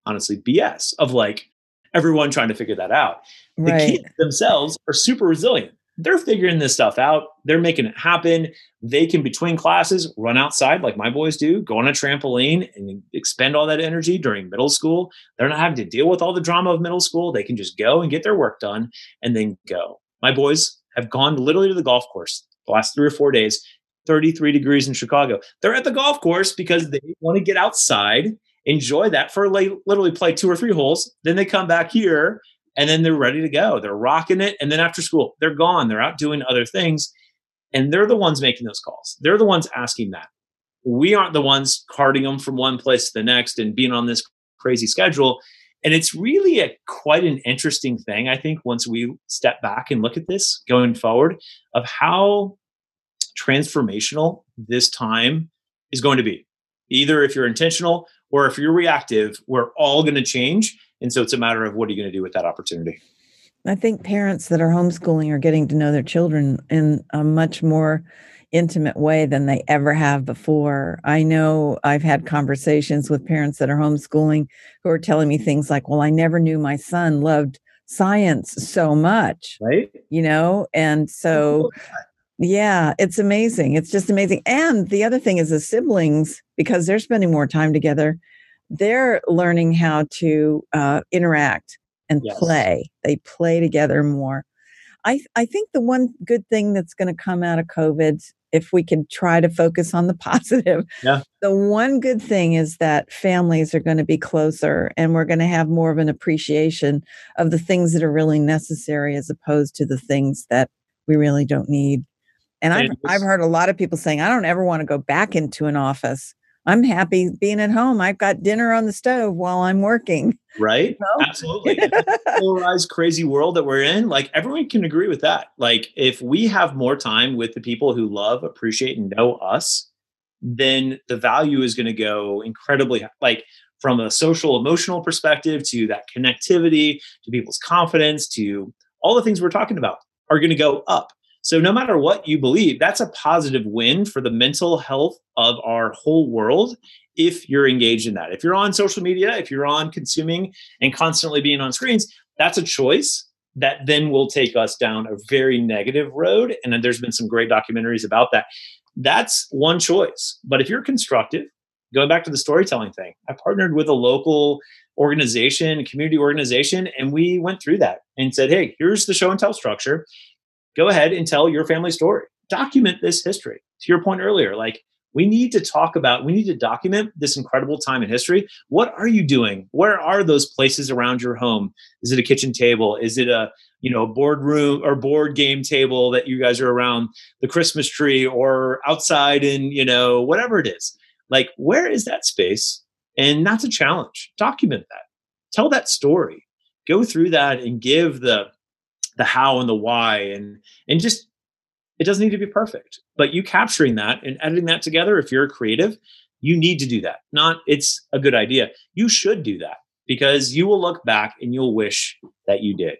honestly, BS of like everyone trying to figure that out. Right. The kids themselves are super resilient they're figuring this stuff out. They're making it happen. They can, between classes, run outside like my boys do, go on a trampoline and expend all that energy during middle school. They're not having to deal with all the drama of middle school. They can just go and get their work done and then go. My boys have gone literally to the golf course the last three or four days, 33 degrees in Chicago. They're at the golf course because they want to get outside, enjoy that for like literally play two or three holes. Then they come back here and then they're ready to go. They're rocking it. And then after school, they're gone. They're out doing other things. And they're the ones making those calls. They're the ones asking that. We aren't the ones carting them from one place to the next and being on this crazy schedule. And it's really a quite an interesting thing, I think, once we step back and look at this going forward of how transformational this time is going to be. Either if you're intentional or if you're reactive, we're all going to change and so it's a matter of what are you going to do with that opportunity? I think parents that are homeschooling are getting to know their children in a much more intimate way than they ever have before. I know I've had conversations with parents that are homeschooling who are telling me things like, well, I never knew my son loved science so much. Right. You know, and so yeah, it's amazing. It's just amazing. And the other thing is the siblings, because they're spending more time together, they're learning how to uh, interact and yes. play. They play together more. I, I think the one good thing that's going to come out of COVID, if we can try to focus on the positive, yeah. the one good thing is that families are going to be closer and we're going to have more of an appreciation of the things that are really necessary as opposed to the things that we really don't need. And I've, I've heard a lot of people saying, I don't ever want to go back into an office. I'm happy being at home. I've got dinner on the stove while I'm working. Right. Know? Absolutely. polarized, crazy world that we're in. Like everyone can agree with that. Like if we have more time with the people who love, appreciate, and know us, then the value is going to go incredibly like from a social emotional perspective to that connectivity to people's confidence to all the things we're talking about are going to go up. So no matter what you believe, that's a positive win for the mental health of our whole world if you're engaged in that. If you're on social media, if you're on consuming and constantly being on screens, that's a choice that then will take us down a very negative road. And there's been some great documentaries about that. That's one choice. But if you're constructive, going back to the storytelling thing, I partnered with a local organization, community organization, and we went through that and said, hey, here's the show and tell structure. Go ahead and tell your family story. Document this history. To your point earlier, like we need to talk about, we need to document this incredible time in history. What are you doing? Where are those places around your home? Is it a kitchen table? Is it a, you know, boardroom or board game table that you guys are around the Christmas tree or outside in, you know, whatever it is? Like, where is that space? And that's a challenge. Document that. Tell that story. Go through that and give the the how and the why and and just it doesn't need to be perfect, but you capturing that and editing that together, if you're a creative, you need to do that. Not it's a good idea. You should do that because you will look back and you'll wish that you did.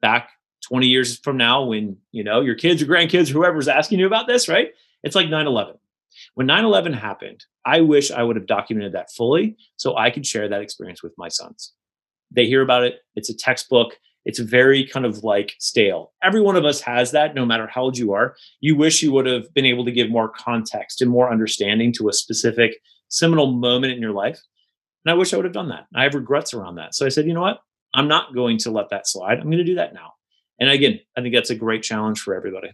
Back 20 years from now, when you know your kids or grandkids, whoever's asking you about this, right? It's like 9-11. When 9-11 happened, I wish I would have documented that fully so I could share that experience with my sons. They hear about it, it's a textbook, it's very kind of like stale. Every one of us has that, no matter how old you are. You wish you would have been able to give more context and more understanding to a specific seminal moment in your life. And I wish I would have done that. I have regrets around that. So I said, you know what? I'm not going to let that slide. I'm going to do that now. And again, I think that's a great challenge for everybody.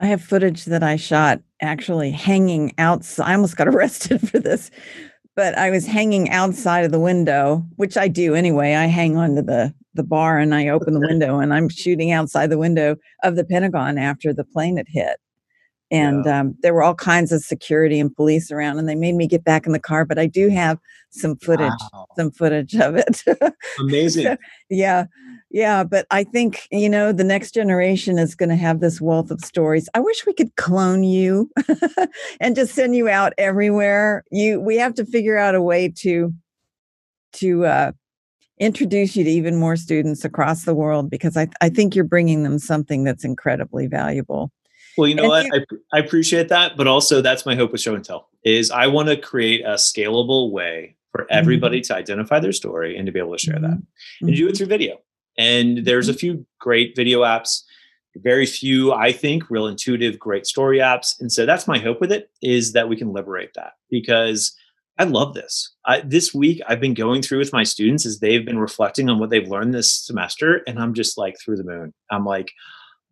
I have footage that I shot actually hanging outside. I almost got arrested for this, but I was hanging outside of the window, which I do anyway. I hang onto the the bar and I open the window and I'm shooting outside the window of the Pentagon after the plane had hit. And yeah. um, there were all kinds of security and police around, and they made me get back in the car. But I do have some footage, wow. some footage of it. Amazing. so, yeah, yeah. But I think you know the next generation is going to have this wealth of stories. I wish we could clone you and just send you out everywhere. You, we have to figure out a way to to uh, introduce you to even more students across the world because I, I think you're bringing them something that's incredibly valuable. Well, you know and what? You, I, I appreciate that, but also that's my hope with Show and Tell is I want to create a scalable way for everybody mm-hmm. to identify their story and to be able to share mm-hmm. that and do it mm-hmm. through video. And there's a mm-hmm. few great video apps, very few, I think, real intuitive, great story apps. And so that's my hope with it is that we can liberate that because I love this. I, this week, I've been going through with my students as they've been reflecting on what they've learned this semester, and I'm just like through the moon. I'm like,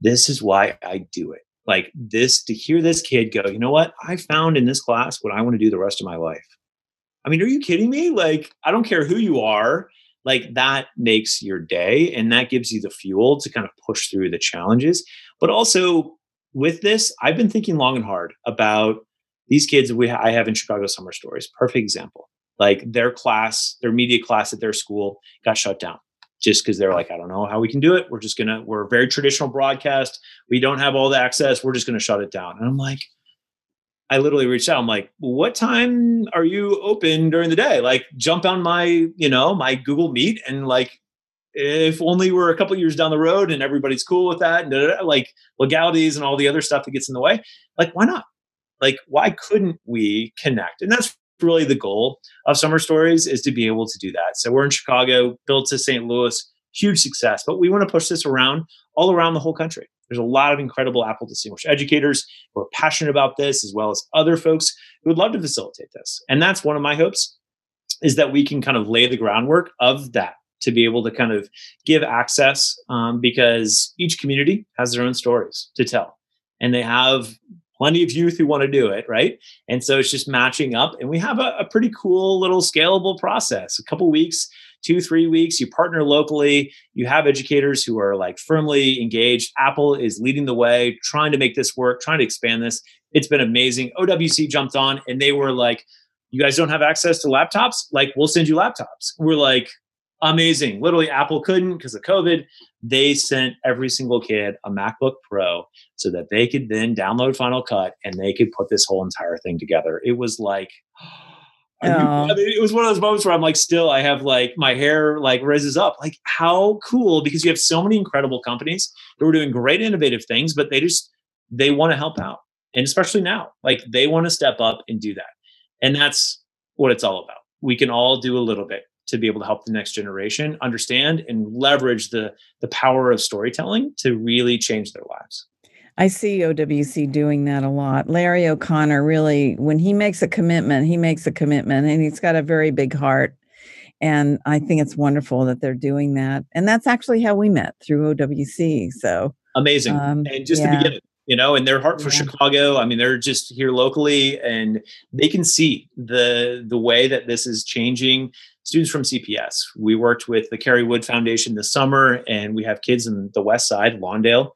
this is why I do it. Like this to hear this kid go, you know what? I found in this class what I want to do the rest of my life. I mean, are you kidding me? Like, I don't care who you are. Like, that makes your day and that gives you the fuel to kind of push through the challenges. But also, with this, I've been thinking long and hard about these kids we I have in Chicago Summer Stories, perfect example. Like their class, their media class at their school got shut down just because they're like, I don't know how we can do it. We're just gonna, we're a very traditional broadcast. We don't have all the access. We're just gonna shut it down. And I'm like, I literally reached out. I'm like, what time are you open during the day? Like, jump on my, you know, my Google Meet and like, if only we're a couple years down the road and everybody's cool with that and like legalities and all the other stuff that gets in the way. Like, why not? like why couldn't we connect and that's really the goal of summer stories is to be able to do that so we're in chicago built to st louis huge success but we want to push this around all around the whole country there's a lot of incredible apple distinguished educators who are passionate about this as well as other folks who would love to facilitate this and that's one of my hopes is that we can kind of lay the groundwork of that to be able to kind of give access um, because each community has their own stories to tell and they have plenty of youth who want to do it, right? And so it's just matching up. And we have a, a pretty cool little scalable process. A couple weeks, two, three weeks, you partner locally, you have educators who are like firmly engaged. Apple is leading the way, trying to make this work, trying to expand this. It's been amazing. OWC jumped on and they were like, you guys don't have access to laptops? Like, we'll send you laptops. We're like, amazing. Literally, Apple couldn't because of COVID. They sent every single kid a MacBook Pro so that they could then download Final Cut and they could put this whole entire thing together. It was like, I mean, it was one of those moments where I'm like, still, I have like my hair like rises up. Like, how cool! Because you have so many incredible companies who are doing great, innovative things, but they just they want to help out, and especially now, like they want to step up and do that, and that's what it's all about. We can all do a little bit to be able to help the next generation understand and leverage the the power of storytelling to really change their lives. I see OWC doing that a lot. Larry O'Connor really, when he makes a commitment, he makes a commitment and he's got a very big heart. And I think it's wonderful that they're doing that. And that's actually how we met through OWC. So amazing. Um, and just yeah. the beginning, you know, and their heart for yeah. Chicago. I mean, they're just here locally and they can see the the way that this is changing students from CPS. We worked with the Kerry Wood Foundation this summer and we have kids in the west side, Lawndale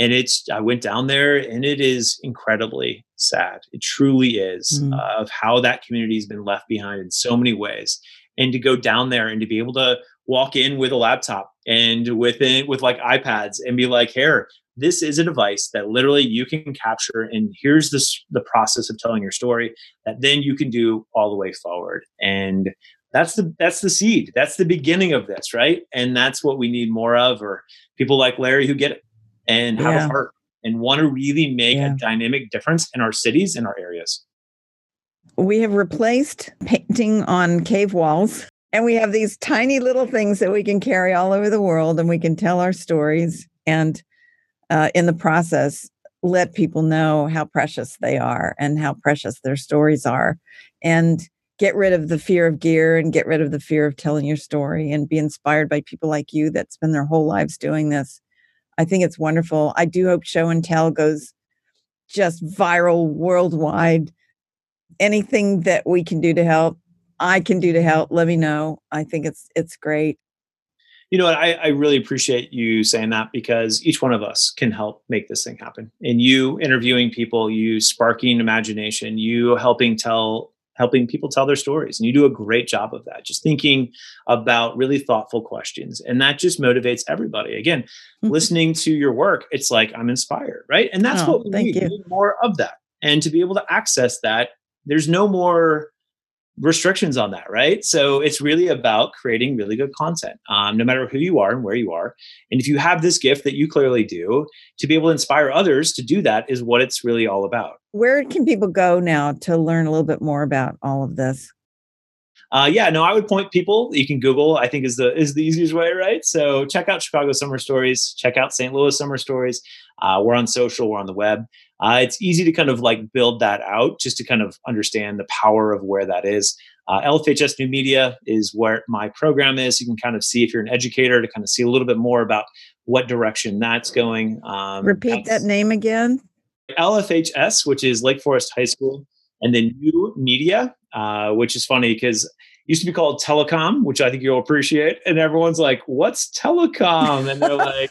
and it's i went down there and it is incredibly sad. It truly is mm. uh, of how that community has been left behind in so many ways. And to go down there and to be able to walk in with a laptop and within with like ipads and be like here this is a device that literally you can capture and here's this the process of telling your story that then you can do all the way forward. And that's the that's the seed. That's the beginning of this right? And that's what we need more of or people like larry who get it and have yeah. a heart and want to really make yeah. a dynamic difference in our cities and our areas. We have replaced painting on cave walls and we have these tiny little things that we can carry all over the world and we can tell our stories and uh, in the process let people know how precious they are and how precious their stories are and get rid of the fear of gear and get rid of the fear of telling your story and be inspired by people like you that spend their whole lives doing this I think it's wonderful. I do hope show and tell goes just viral worldwide. Anything that we can do to help, I can do to help, let me know. I think it's it's great. You know, I, I really appreciate you saying that because each one of us can help make this thing happen. And you interviewing people, you sparking imagination, you helping tell helping people tell their stories. And you do a great job of that, just thinking about really thoughtful questions. And that just motivates everybody. Again, mm-hmm. listening to your work, it's like I'm inspired, right? And that's oh, what we need. we need more of that. And to be able to access that, there's no more restrictions on that, right? So it's really about creating really good content, um, no matter who you are and where you are. And if you have this gift that you clearly do, to be able to inspire others to do that is what it's really all about. Where can people go now to learn a little bit more about all of this? Uh, yeah, no, I would point people. You can Google. I think is the is the easiest way, right? So check out Chicago Summer Stories. Check out St. Louis Summer Stories. Uh, we're on social. We're on the web. Uh, it's easy to kind of like build that out just to kind of understand the power of where that is. Uh, LFHS New Media is where my program is. You can kind of see if you're an educator to kind of see a little bit more about what direction that's going. Um, Repeat that name again. LFHS, which is Lake Forest High School, and then New Media, uh, which is funny because it used to be called telecom, which I think you'll appreciate. And everyone's like, what's telecom? And they're like,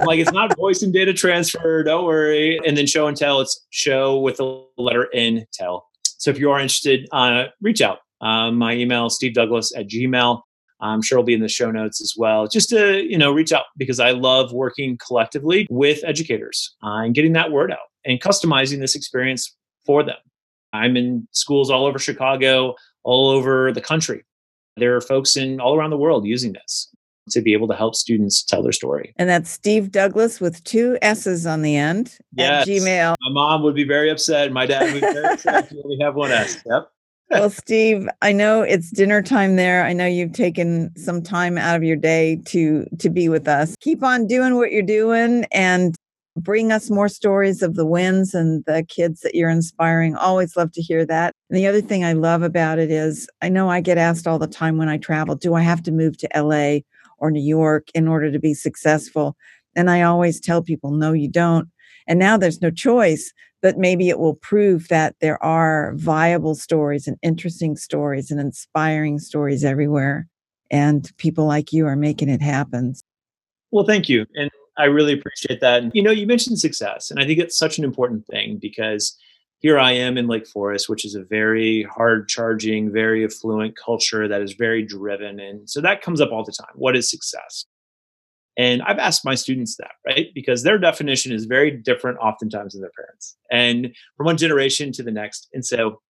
like it's not voice and data transfer, don't worry. And then show and tell, it's show with the letter N tell. So if you are interested, uh, reach out. Um, my email, Steve Douglas at Gmail. I'm sure it'll be in the show notes as well. Just to, you know, reach out because I love working collectively with educators uh, and getting that word out and customizing this experience for them. I'm in schools all over Chicago, all over the country. There are folks in all around the world using this to be able to help students tell their story. And that's Steve Douglas with two S's on the end yes. at Gmail. My mom would be very upset. My dad would be very upset. We only have one S. Yep. well, Steve, I know it's dinner time there. I know you've taken some time out of your day to to be with us. Keep on doing what you're doing and bring us more stories of the wins and the kids that you're inspiring. Always love to hear that. And the other thing I love about it is I know I get asked all the time when I travel, do I have to move to LA or New York in order to be successful? And I always tell people, no, you don't. And now there's no choice, but maybe it will prove that there are viable stories and interesting stories and inspiring stories everywhere. And people like you are making it happen. Well, thank you. And I really appreciate that. You know, you mentioned success, and I think it's such an important thing because here I am in Lake Forest, which is a very hard charging, very affluent culture that is very driven. And so that comes up all the time. What is success? And I've asked my students that, right? Because their definition is very different oftentimes than their parents and from one generation to the next. And so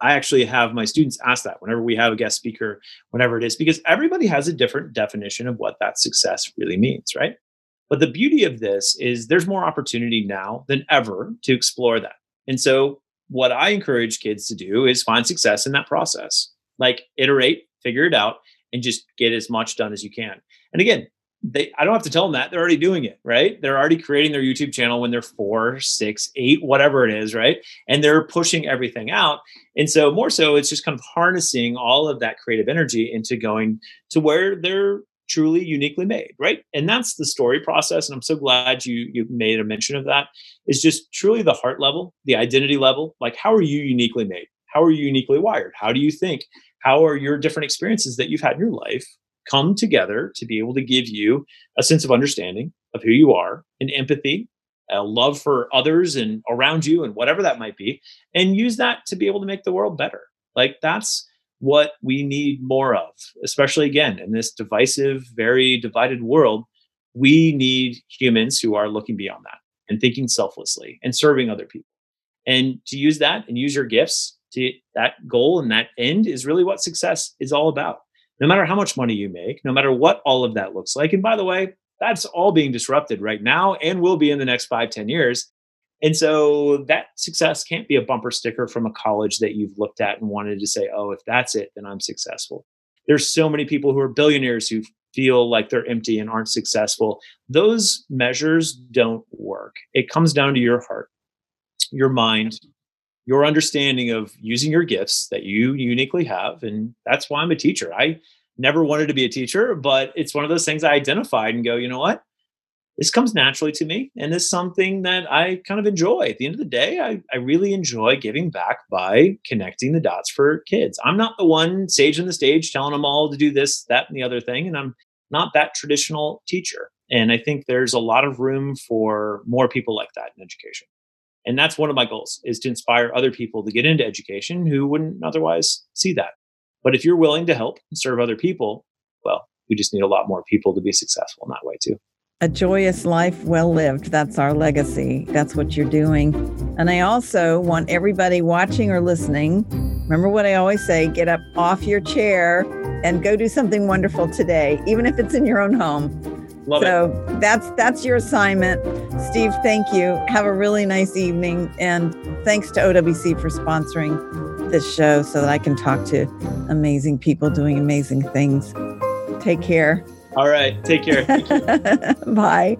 I actually have my students ask that whenever we have a guest speaker, whenever it is, because everybody has a different definition of what that success really means, right? But the beauty of this is there's more opportunity now than ever to explore that. And so, what I encourage kids to do is find success in that process, like iterate, figure it out, and just get as much done as you can. And again, they I don't have to tell them that they're already doing it, right? They're already creating their YouTube channel when they're four, six, eight, whatever it is, right? And they're pushing everything out. And so more so, it's just kind of harnessing all of that creative energy into going to where they're truly uniquely made, right? And that's the story process. And I'm so glad you you made a mention of that. Is just truly the heart level, the identity level. Like, how are you uniquely made? How are you uniquely wired? How do you think? How are your different experiences that you've had in your life come together to be able to give you a sense of understanding of who you are and empathy a love for others and around you and whatever that might be and use that to be able to make the world better like that's what we need more of especially again in this divisive very divided world we need humans who are looking beyond that and thinking selflessly and serving other people and to use that and use your gifts to that goal and that end is really what success is all about no matter how much money you make, no matter what all of that looks like. And by the way, that's all being disrupted right now and will be in the next five, ten years. And so that success can't be a bumper sticker from a college that you've looked at and wanted to say, oh, if that's it, then I'm successful. There's so many people who are billionaires who feel like they're empty and aren't successful. Those measures don't work. It comes down to your heart, your mind, your understanding of using your gifts that you uniquely have. And that's why I'm a teacher. I never wanted to be a teacher, but it's one of those things I identified and go, you know what? This comes naturally to me. And is something that I kind of enjoy. At the end of the day, I, I really enjoy giving back by connecting the dots for kids. I'm not the one sage on the stage telling them all to do this, that, and the other thing. And I'm not that traditional teacher. And I think there's a lot of room for more people like that in education and that's one of my goals is to inspire other people to get into education who wouldn't otherwise see that but if you're willing to help and serve other people well we just need a lot more people to be successful in that way too a joyous life well lived that's our legacy that's what you're doing and i also want everybody watching or listening remember what i always say get up off your chair and go do something wonderful today even if it's in your own home Love so it. that's that's your assignment. Steve, thank you. Have a really nice evening. And thanks to OWC for sponsoring this show so that I can talk to amazing people doing amazing things. Take care. All right. Take care. Bye.